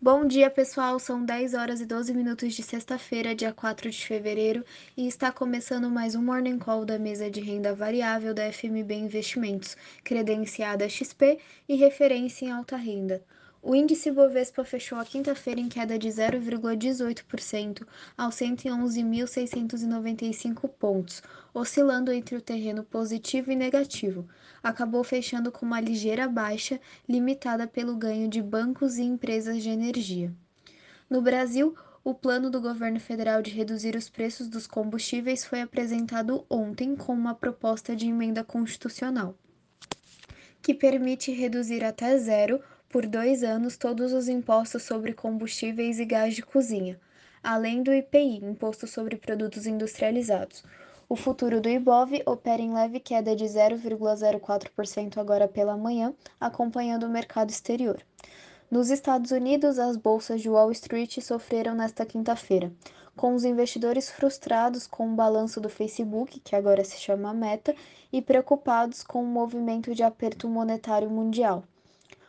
Bom dia, pessoal. São 10 horas e 12 minutos de sexta-feira, dia 4 de fevereiro, e está começando mais um Morning Call da mesa de renda variável da FMB Investimentos, credenciada XP e referência em alta renda. O índice Bovespa fechou a quinta-feira em queda de 0,18% aos 111.695 pontos, oscilando entre o terreno positivo e negativo. Acabou fechando com uma ligeira baixa, limitada pelo ganho de bancos e empresas de energia. No Brasil, o plano do governo federal de reduzir os preços dos combustíveis foi apresentado ontem com uma proposta de emenda constitucional, que permite reduzir até zero por dois anos todos os impostos sobre combustíveis e gás de cozinha, além do IPI, Imposto sobre Produtos Industrializados. O futuro do Ibov opera em leve queda de 0,04% agora pela manhã, acompanhando o mercado exterior. Nos Estados Unidos, as bolsas de Wall Street sofreram nesta quinta-feira, com os investidores frustrados com o balanço do Facebook, que agora se chama Meta, e preocupados com o movimento de aperto monetário mundial.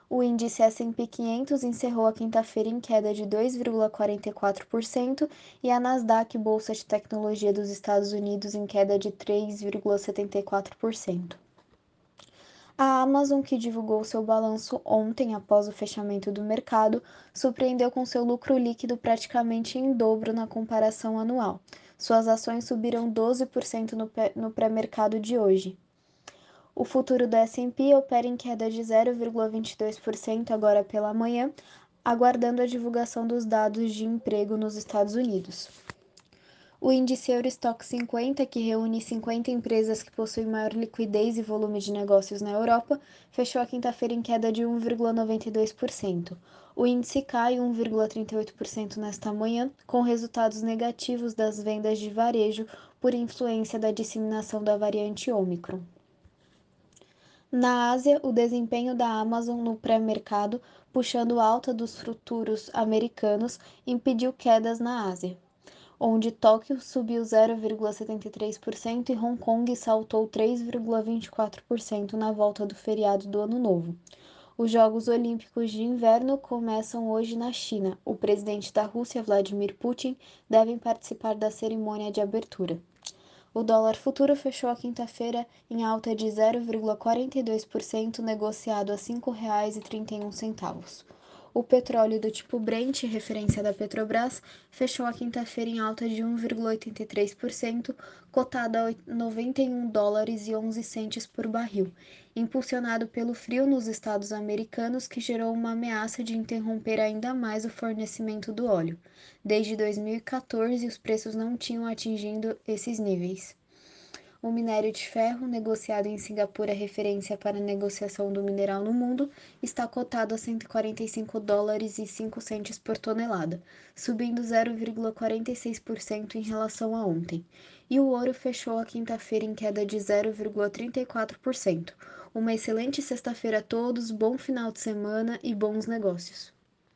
O índice S&P 500 encerrou a quinta-feira em queda de 2,44% e a Nasdaq, bolsa de tecnologia dos Estados Unidos, em queda de 3,74%. A Amazon, que divulgou seu balanço ontem após o fechamento do mercado, surpreendeu com seu lucro líquido praticamente em dobro na comparação anual. Suas ações subiram 12% no pré-mercado de hoje. O futuro do S&P opera em queda de 0,22% agora pela manhã, aguardando a divulgação dos dados de emprego nos Estados Unidos. O índice Eurostock 50, que reúne 50 empresas que possuem maior liquidez e volume de negócios na Europa, fechou a quinta-feira em queda de 1,92%. O índice cai 1,38% nesta manhã, com resultados negativos das vendas de varejo por influência da disseminação da variante Ômicron. Na Ásia, o desempenho da Amazon no pré-mercado, puxando alta dos futuros americanos, impediu quedas na Ásia, onde Tóquio subiu 0,73% e Hong Kong saltou 3,24% na volta do feriado do Ano Novo. Os Jogos Olímpicos de Inverno começam hoje na China. O presidente da Rússia, Vladimir Putin, deve participar da cerimônia de abertura. O dólar futuro fechou a quinta-feira em alta de 0,42%, negociado a R$ 5,31. O petróleo do tipo Brent, referência da Petrobras, fechou a quinta-feira em alta de 1,83%, cotado a 91 dólares e 11 centes por barril, impulsionado pelo frio nos estados americanos que gerou uma ameaça de interromper ainda mais o fornecimento do óleo. Desde 2014, os preços não tinham atingido esses níveis. O minério de ferro, negociado em Singapura, referência para a negociação do mineral no mundo, está cotado a 145 dólares e 5 centes por tonelada, subindo 0,46% em relação a ontem. E o ouro fechou a quinta-feira em queda de 0,34%. Uma excelente sexta-feira a todos, bom final de semana e bons negócios.